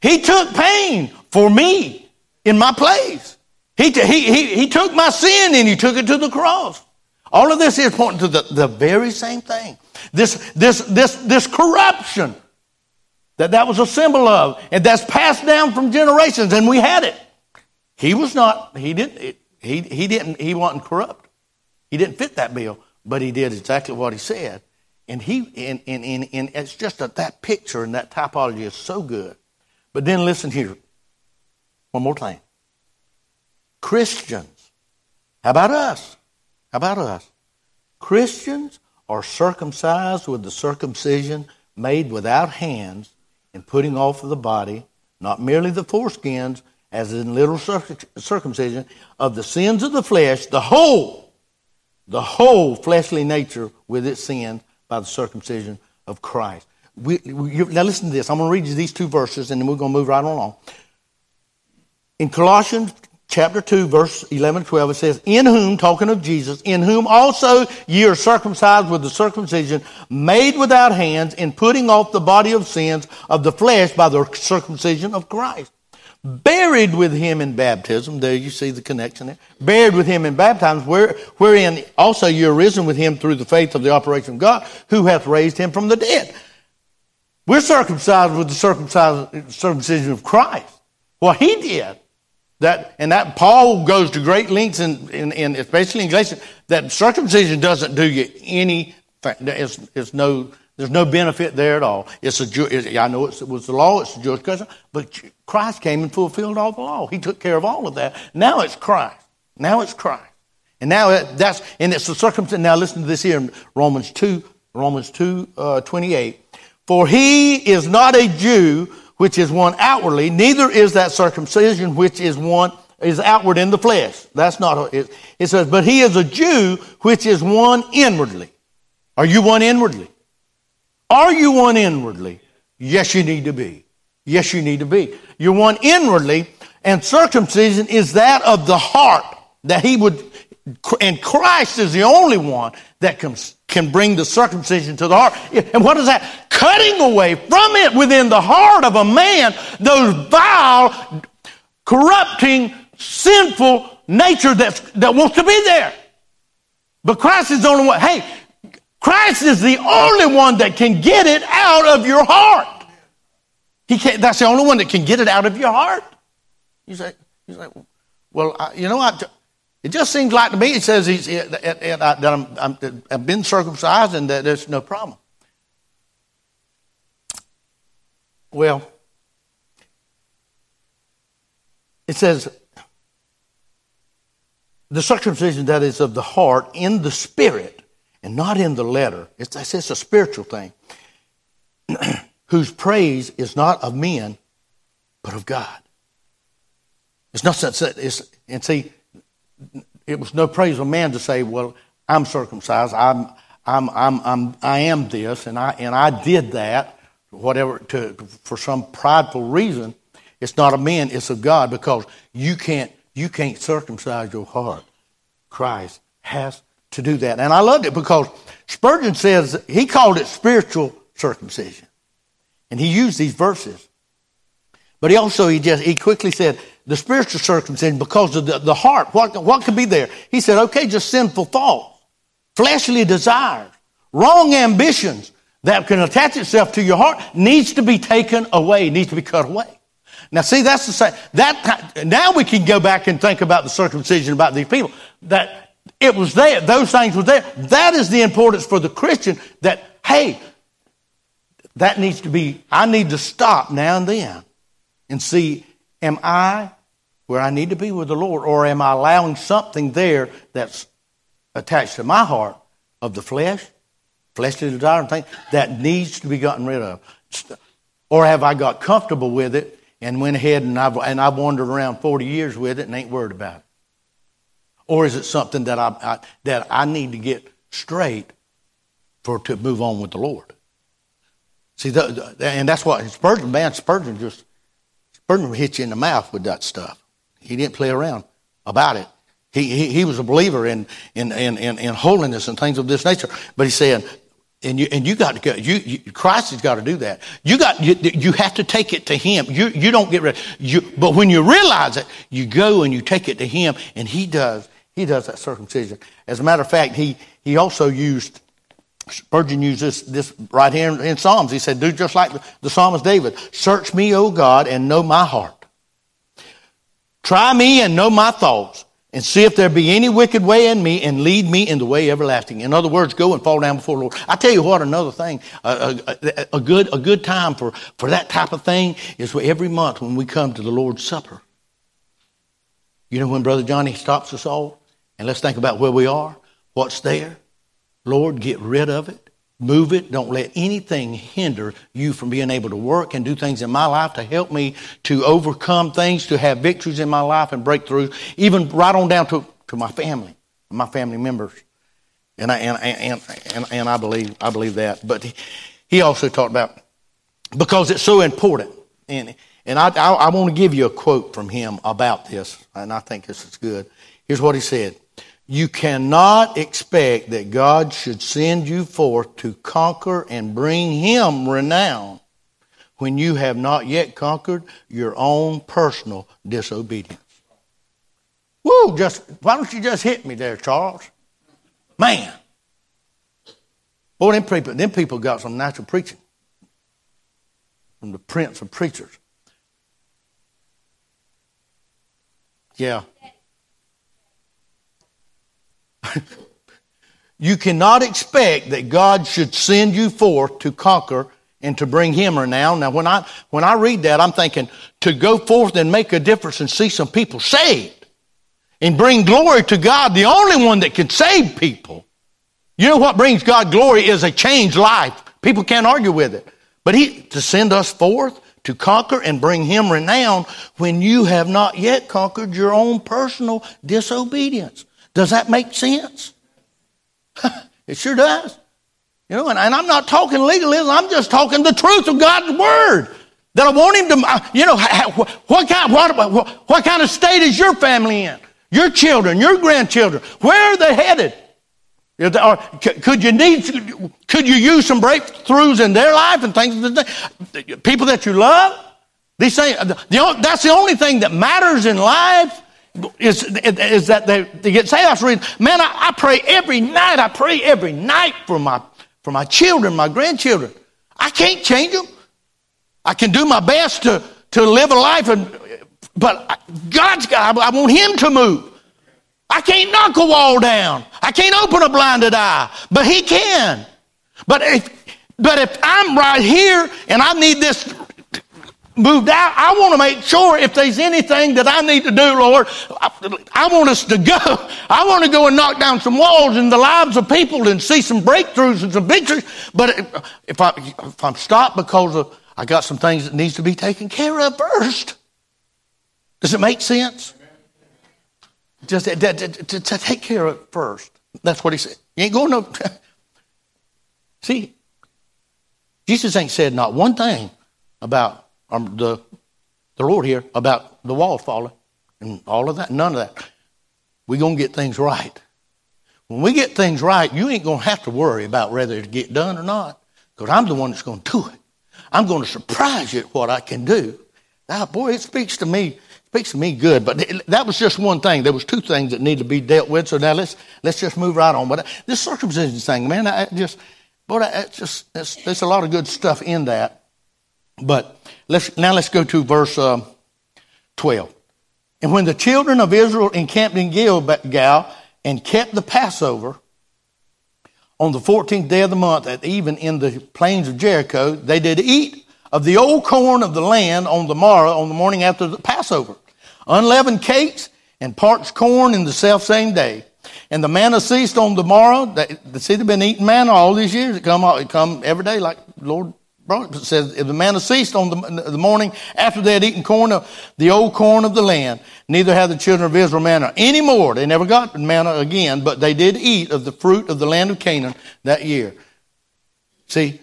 S1: he took pain for me in my place. He, he, he, he took my sin and he took it to the cross. All of this is pointing to the, the very same thing. This, this, this, this corruption that that was a symbol of, and that's passed down from generations, and we had it. He was not, he didn't, he, he didn't, he wasn't corrupt. He didn't fit that bill, but he did exactly what he said. And he, and, and, and, and it's just a, that picture and that typology is so good. But then listen here. One more time. Christians. How about us? How about us? Christians are circumcised with the circumcision made without hands and putting off of the body, not merely the foreskins, as in little circumcision, of the sins of the flesh, the whole, the whole fleshly nature with its sin by the circumcision of Christ. We, we, now listen to this. I'm going to read you these two verses and then we're going to move right on along. In Colossians chapter 2, verse 11 12, it says, In whom, talking of Jesus, in whom also ye are circumcised with the circumcision made without hands, in putting off the body of sins of the flesh by the circumcision of Christ. Buried with him in baptism, there you see the connection there. Buried with him in baptism, where, wherein also you are risen with him through the faith of the operation of God, who hath raised him from the dead. We're circumcised with the circumcision of Christ. What he did. That, and that Paul goes to great lengths, in, in, in especially in Galatians, that circumcision doesn't do you any, it's, it's no, there's no benefit there at all. It's a, I know it was the law, it's a Jewish custom, but Christ came and fulfilled all the law. He took care of all of that. Now it's Christ. Now it's Christ. And now it, that's, and it's the circumcision. Now listen to this here in Romans 2, Romans 2, uh, 28. For he is not a Jew which is one outwardly, neither is that circumcision which is one is outward in the flesh. That's not it. It says, but he is a Jew which is one inwardly. Are you one inwardly? Are you one inwardly? Yes, you need to be. Yes, you need to be. You're one inwardly, and circumcision is that of the heart that he would, and Christ is the only one that can, can bring the circumcision to the heart. And what is that? Cutting away from it within the heart of a man those vile, corrupting, sinful nature that's, that wants to be there. But Christ is the only one. Hey, Christ is the only one that can get it out of your heart. He can't, that's the only one that can get it out of your heart. You say, you say well, I, you know, I, it just seems like to me, it says he's, that I'm, I'm, I've been circumcised and that there's no problem. Well, it says, the circumcision that is of the heart in the spirit and not in the letter. It's, it's a spiritual thing. Whose praise is not of men, but of God. It's not such it's and see, it was no praise of man to say, well, I'm circumcised, I'm, I'm, I'm, I'm, I am this, and I, and I did that, whatever, to, for some prideful reason. It's not a man, it's of God, because you can't, you can't circumcise your heart. Christ has to do that. And I loved it because Spurgeon says, he called it spiritual circumcision. And he used these verses. But he also, he just, he quickly said, the spiritual circumcision because of the, the heart. What, what could be there? He said, okay, just sinful thoughts, fleshly desires, wrong ambitions that can attach itself to your heart needs to be taken away, needs to be cut away. Now, see, that's the same. That now we can go back and think about the circumcision about these people. That it was there; those things were there. That is the importance for the Christian. That hey, that needs to be. I need to stop now and then and see, am I where I need to be with the Lord, or am I allowing something there that's attached to my heart of the flesh, fleshly desire and things that needs to be gotten rid of? Or have I got comfortable with it and went ahead and I've, and I've wandered around 40 years with it and ain't worried about it? Or is it something that I, I that I need to get straight for to move on with the Lord? See, the, the, and that's what Spurgeon, man, Spurgeon just, Spurgeon hit you in the mouth with that stuff. He didn't play around about it. He, he, he was a believer in, in, in, in, in holiness and things of this nature. But he said, and you, and you got to go, you, you, Christ has got to do that. You got, you, you have to take it to Him. You, you don't get rid you, but when you realize it, you go and you take it to Him and He does, He does that circumcision. As a matter of fact, He, He also used, Spurgeon used this, this right here in, in Psalms. He said, do just like the, the psalmist David. Search me, O God, and know my heart. Try me and know my thoughts and see if there be any wicked way in me and lead me in the way everlasting. In other words, go and fall down before the Lord. I tell you what, another thing, a, a, a, good, a good time for, for that type of thing is every month when we come to the Lord's Supper. You know when Brother Johnny stops us all? And let's think about where we are, what's there. Lord, get rid of it. Move it. Don't let anything hinder you from being able to work and do things in my life to help me to overcome things, to have victories in my life and breakthroughs, even right on down to, to my family, my family members. And I, and, and, and, and I believe, I believe that. But he also talked about, because it's so important. And, and I, I, I want to give you a quote from him about this, and I think this is good. Here's what he said. You cannot expect that God should send you forth to conquer and bring Him renown when you have not yet conquered your own personal disobedience. Whoa, just, why don't you just hit me there, Charles? Man. Boy, them people, them people got some natural preaching from the prince of preachers. Yeah. you cannot expect that God should send you forth to conquer and to bring him renown. Now, when I, when I read that, I'm thinking to go forth and make a difference and see some people saved and bring glory to God, the only one that can save people. You know what brings God glory is a changed life. People can't argue with it. But he, to send us forth to conquer and bring him renown when you have not yet conquered your own personal disobedience. Does that make sense? it sure does. You know, and, and, I'm not talking legalism, I'm just talking the truth of God's Word. That I want him to, uh, you know, what kind, what, what kind of state is your family in? Your children, your grandchildren, where are they headed? Or could you need, could you use some breakthroughs in their life and things? People that you love? These things, that's the only thing that matters in life is, is that they, they get saved. I was reading, man, I, I pray every night. I pray every night for my, for my children, my grandchildren. I can't change them. I can do my best to, to live a life, and, but God's got, I want Him to move. I can't knock a wall down. I can't open a blinded eye, but He can. But if, but if I'm right here and I need this moved out, I want to make sure if there's anything that I need to do, Lord, I, want us to go. I want to go and knock down some walls in the lives of people and see some breakthroughs and some victories. But if, I, if I'm stopped because of, I got some things that needs to be taken care of first. Does it make sense? Just to, to, to, to take care of it first. That's what he said. You ain't going no. See, Jesus ain't said not one thing about um, the, the Lord here about the wall falling and all of that. None of that. We're going to get things right. When we get things right, you ain't going to have to worry about whether it get done or not because I'm the one that's going to do it. I'm going to surprise you at what I can do. Now, boy, it speaks to me speaks to me good. But that was just one thing. There was two things that need to be dealt with. So now let's let's just move right on. But this circumcision thing, man, I just boy, it's just there's a lot of good stuff in that. But let's, now let's go to verse uh, 12. And when the children of Israel encamped in Gilgal and kept the Passover on the 14th day of the month, at even in the plains of Jericho, they did eat of the old corn of the land on the morrow, on the morning after the Passover, unleavened cakes and parched corn in the self same day. And the manna ceased on the morrow. They, see, they've been eating manna all these years. It come, it come every day like Lord says, if the manna ceased on the, the morning after they had eaten corn, the old corn of the land, neither had the children of Israel manna any more. They never got manna again, but they did eat of the fruit of the land of Canaan that year. See,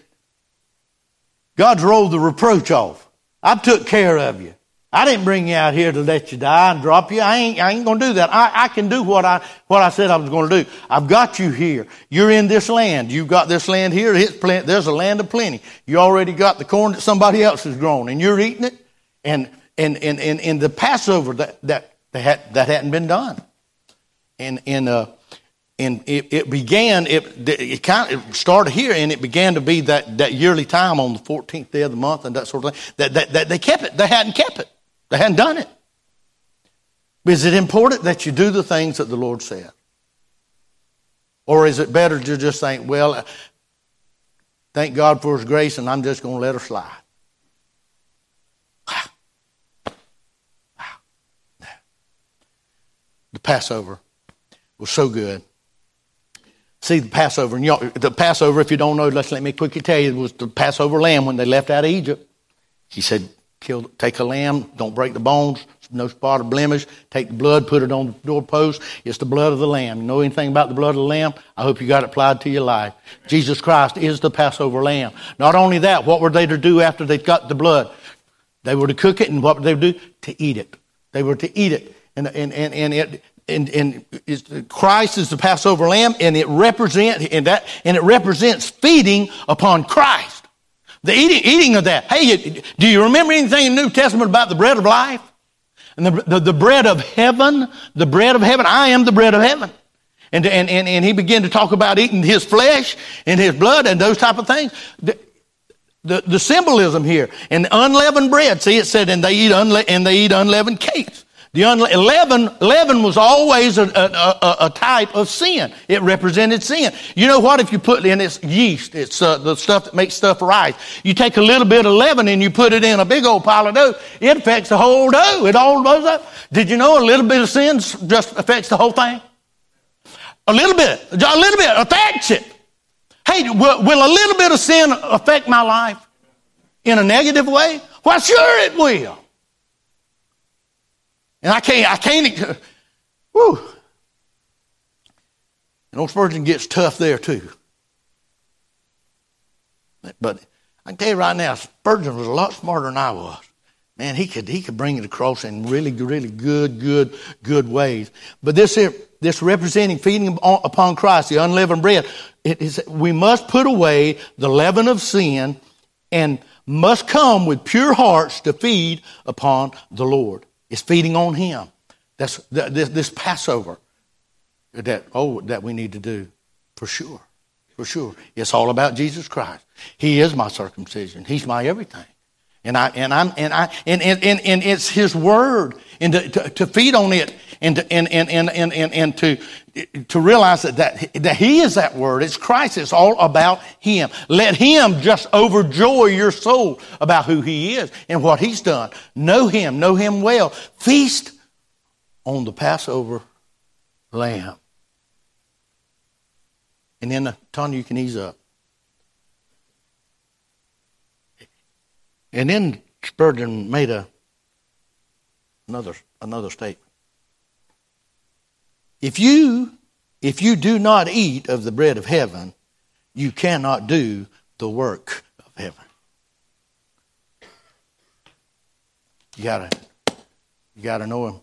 S1: God's rolled the reproach off. I took care of you. I didn't bring you out here to let you die and drop you. I ain't, I ain't going to do that. I, I can do what I, what I said I was going to do. I've got you here. You're in this land. You've got this land here. It's plenty, there's a land of plenty. You already got the corn that somebody else has grown and you're eating it. And, and, and, and, and the Passover that, that, that, had, that hadn't been done. And, and, uh, and it, it, began, it, it kind of started here and it began to be that, that yearly time on the 14th day of the month and that sort of thing. That, that, that they kept it. They hadn't kept it. They hadn't done it. Is it important that you do the things that the Lord said? Or is it better to just think, well, uh, thank God for His grace and I'm just going to let her slide? The Passover was so good. See the Passover, and y'all, the Passover, if you don't know, let's let me quickly tell you, it was the Passover lamb when they left out of Egypt. He said, Kill, take a lamb, don't break the bones, no spot or blemish. Take the blood, put it on the doorpost. It's the blood of the lamb. You know anything about the blood of the lamb? I hope you got it applied to your life. Jesus Christ is the Passover lamb. Not only that, what were they to do after they got the blood? They were to cook it, and what would they do? To eat it. They were to eat it. And, and, and, and it, and, and Christ is the Passover lamb, and it represents and that and it represents feeding upon Christ. The eating, eating of that. Hey, do you remember anything in the New Testament about the bread of life? And the, the, the bread of heaven, the bread of heaven. I am the bread of heaven. And, and, and, and he began to talk about eating his flesh and his blood and those type of things. The, the, the symbolism here. And unleavened bread. See, it said, and they eat, unle- and they eat unleavened cakes. The unle- leaven, leaven was always a, a, a, a, type of sin. It represented sin. You know what? If you put in it's yeast, it's uh, the stuff that makes stuff rise. You take a little bit of leaven and you put it in a big old pile of dough. It affects the whole dough. It all goes up. Did you know a little bit of sin just affects the whole thing? A little bit, a little bit affects it. Hey, will, will a little bit of sin affect my life in a negative way? Well, sure it will. And I can't, I can't, whoo. And old Spurgeon gets tough there too. But I can tell you right now, Spurgeon was a lot smarter than I was. Man, he could, he could bring it across in really, really good, good, good ways. But this here, this representing feeding upon Christ, the unleavened bread, it is, we must put away the leaven of sin and must come with pure hearts to feed upon the Lord. It's feeding on Him. That's this, this Passover that oh that we need to do for sure, for sure. It's all about Jesus Christ. He is my circumcision. He's my everything. And I and I'm and I and and, and, and it's his word and to, to, to feed on it and to, and, and, and, and, and, and to to realize that, that that he is that word. It's Christ. It's all about him. Let him just overjoy your soul about who he is and what he's done. Know him, know him well. Feast on the Passover lamb. And then, uh, Tanya, you can ease up. And then Spurgeon made a, another, another statement. If you, if you do not eat of the bread of heaven, you cannot do the work of heaven. You gotta, you gotta know him.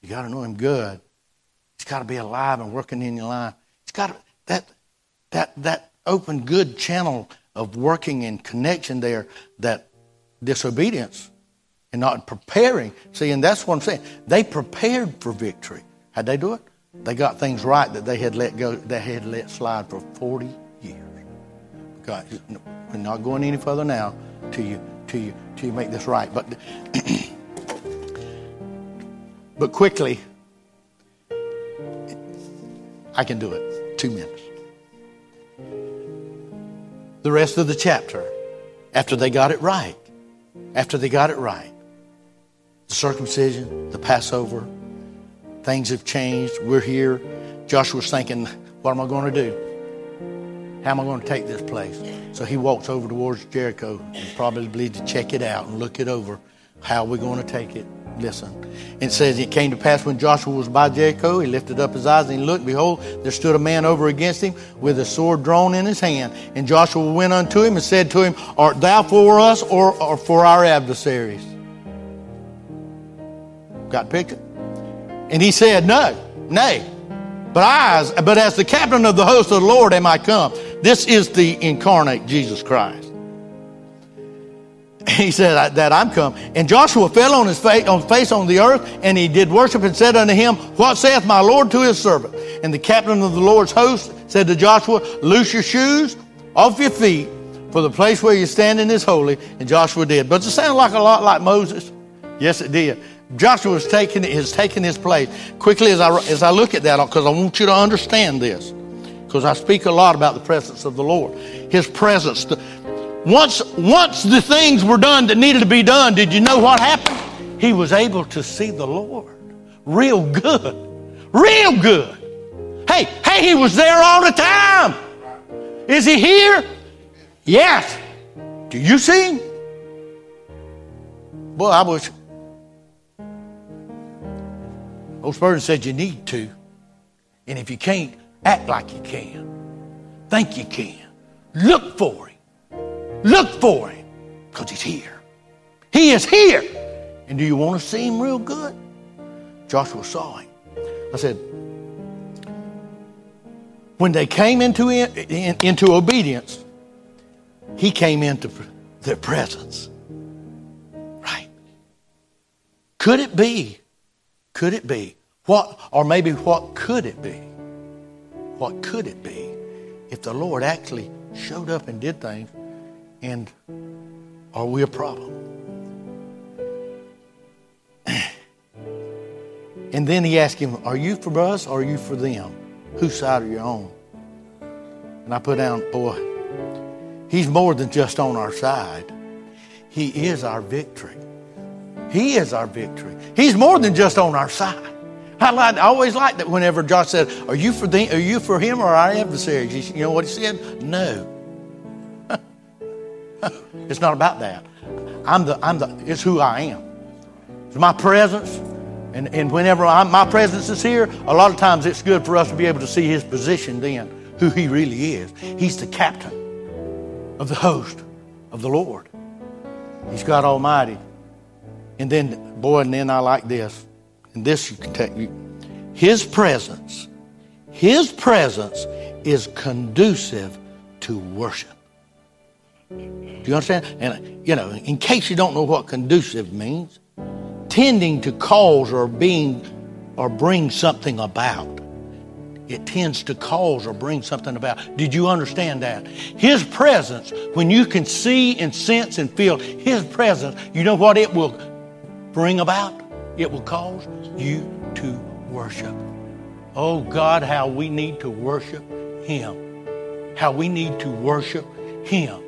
S1: You gotta know him good. He's gotta be alive and working in your life. He's got that, that, that open good channel of working in connection there that disobedience and not preparing. See, and that's what I'm saying. They prepared for victory. How'd they do it? They got things right that they had let go, they had let slide for 40 years. God, we're not going any further now till you, till you, till you make this right. But, but quickly, I can do it. Two minutes the rest of the chapter after they got it right. After they got it right. The circumcision, the Passover, Things have changed. We're here. Joshua's thinking, what am I going to do? How am I going to take this place? So he walks over towards Jericho, probably to check it out and look it over. How are we going to take it? Listen. It says, It came to pass when Joshua was by Jericho, he lifted up his eyes and he looked, behold, there stood a man over against him with a sword drawn in his hand. And Joshua went unto him and said to him, Art thou for us or, or for our adversaries? Got picture? And he said, No, nay. But I, but as the captain of the host of the Lord am I come. This is the incarnate Jesus Christ. He said that I'm come. And Joshua fell on his face on face on the earth, and he did worship and said unto him, What saith my Lord to his servant? And the captain of the Lord's host said to Joshua, Loose your shoes off your feet, for the place where you're standing is holy. And Joshua did. But it sounded like a lot like Moses. Yes, it did. Joshua is taking, is taking his place. Quickly, as I, as I look at that, because I want you to understand this, because I speak a lot about the presence of the Lord. His presence. Once, once the things were done that needed to be done, did you know what happened? He was able to see the Lord real good. Real good. Hey, hey, he was there all the time. Is he here? Yes. Do you see him? Boy, I wish Old Spurgeon said you need to. And if you can't, act like you can. Think you can. Look for him. Look for him. Because he's here. He is here. And do you want to see him real good? Joshua saw him. I said, when they came into, in, in, into obedience, he came into their presence. Right? Could it be could it be? What, or maybe what could it be? What could it be if the Lord actually showed up and did things and are we a problem? And then he asked him, Are you for us or are you for them? Whose side are you on? And I put down, Boy, he's more than just on our side, he is our victory. He is our victory. He's more than just on our side. I, like, I always liked that whenever Josh said, "Are you for the, Are you for him or our adversaries?" You know what he said? No. it's not about that. I'm the. I'm the. It's who I am. It's my presence, and and whenever I'm, my presence is here, a lot of times it's good for us to be able to see His position then, who He really is. He's the captain of the host of the Lord. He's God Almighty. And then, boy, and then I like this. And this you can take. His presence, his presence is conducive to worship. Do you understand? And, you know, in case you don't know what conducive means, tending to cause or being or bring something about. It tends to cause or bring something about. Did you understand that? His presence, when you can see and sense and feel His presence, you know what it will bring about? It will cause you to worship. Oh God, how we need to worship Him. How we need to worship Him.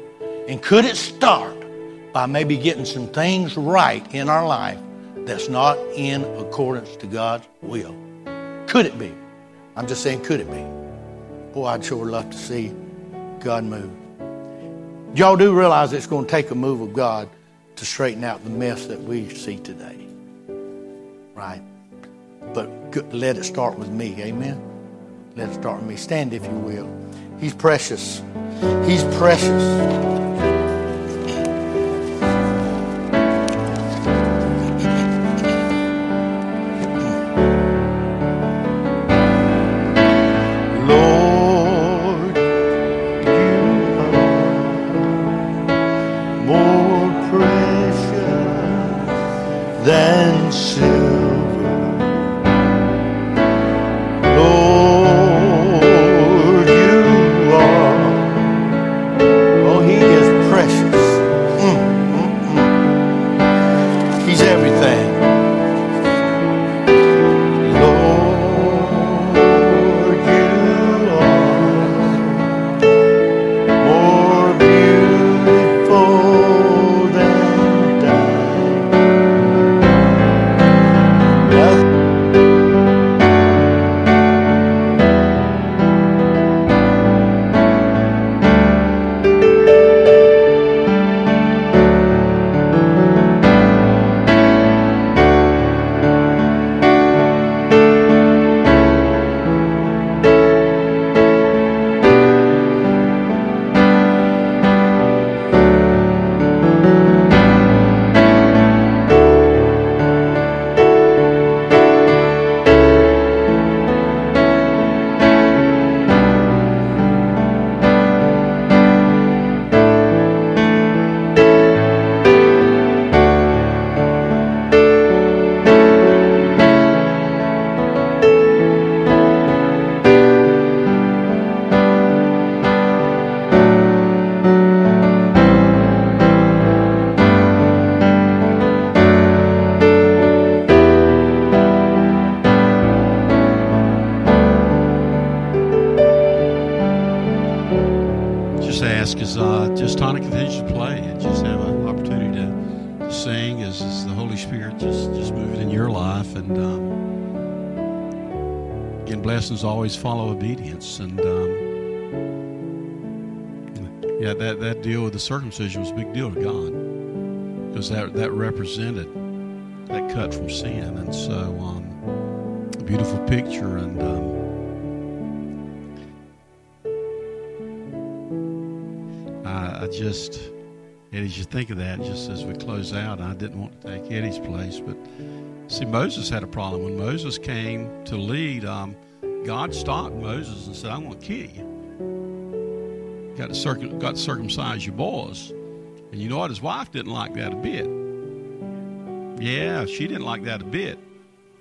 S1: And could it start by maybe getting some things right in our life that's not in accordance to God's will? Could it be? I'm just saying, could it be? Boy, I'd sure love to see God move. Y'all do realize it's going to take a move of God to straighten out the mess that we see today. Right? But let it start with me. Amen? Let it start with me. Stand if you will. He's precious. He's precious.
S2: Always follow obedience. And um, yeah, that, that deal with the circumcision was a big deal to God because that, that represented that cut from sin. And so, um, a beautiful picture. And um, I, I just, Eddie, you think of that just as we close out. I didn't want to take Eddie's place, but see, Moses had a problem. When Moses came to lead, um, God stopped Moses and said, I'm going to kill you. Got to, circum- got to circumcise your boys. And you know what? His wife didn't like that a bit. Yeah, she didn't like that a bit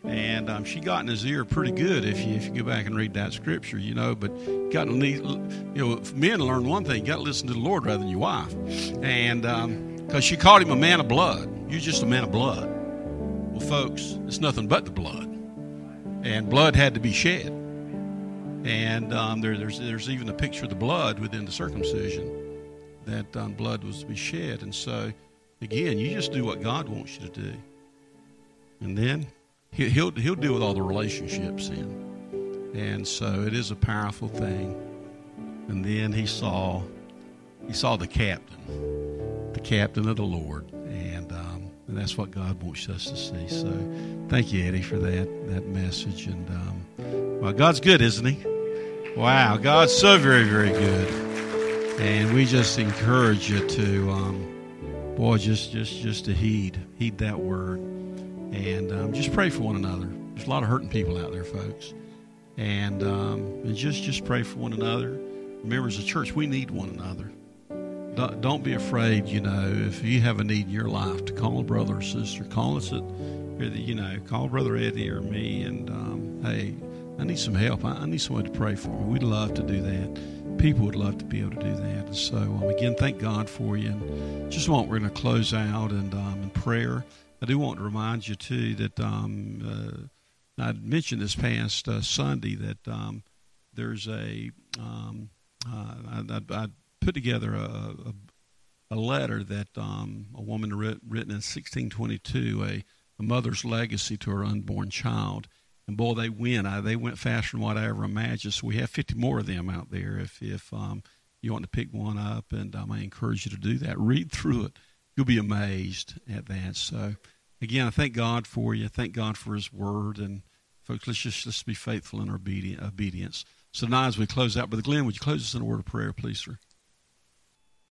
S2: and um, she got in his ear pretty good if you if you go back and read that scripture, you know. But got to need, you know, men learn one thing: you got to listen to the Lord rather than your wife, and because um, she called him a man of blood. You're just a man of blood. Well, folks, it's nothing but the blood, and blood had to be shed. And um, there, there's there's even a picture of the blood within the circumcision that um, blood was to be shed. And so, again, you just do what God wants you to do, and then he'll he'll deal with all the relationships in, and so it is a powerful thing. And then he saw he saw the captain, the captain of the Lord, and um, and that's what God wants us to see. So, thank you, Eddie, for that that message. And um, well, God's good, isn't He? Wow, God's so very very good, and we just encourage you to, um, boy, just just just to heed heed that word and um, just pray for one another. There's a lot of hurting people out there, folks, and, um, and just just pray for one another. Remember, as a church, we need one another. Don't, don't be afraid. You know, if you have a need in your life, to call a brother or sister. Call us at, you know, call Brother Eddie or me, and um, hey, I need some help. I, I, need someone to pray for me. We'd love to do that. People would love to be able to do that. And so, um, again, thank God for you. And just want we're going to close out and um, in prayer. I do want to remind you too that um, uh, I mentioned this past uh, Sunday that um, there's a um, uh, I, I, put together a, a, a letter that um, a woman writ, written in 1622, a, a, mother's legacy to her unborn child. And boy, they went. I, they went faster than what I ever imagined. So we have 50 more of them out there. If if um, you want to pick one up, and um, I encourage you to do that. Read through it you'll be amazed at that. So, again, I thank God for you. Thank God for His Word, and folks, let's just let's be faithful in our obedience. So now, as we close out, Brother Glenn, would you close us in a word of prayer, please, sir?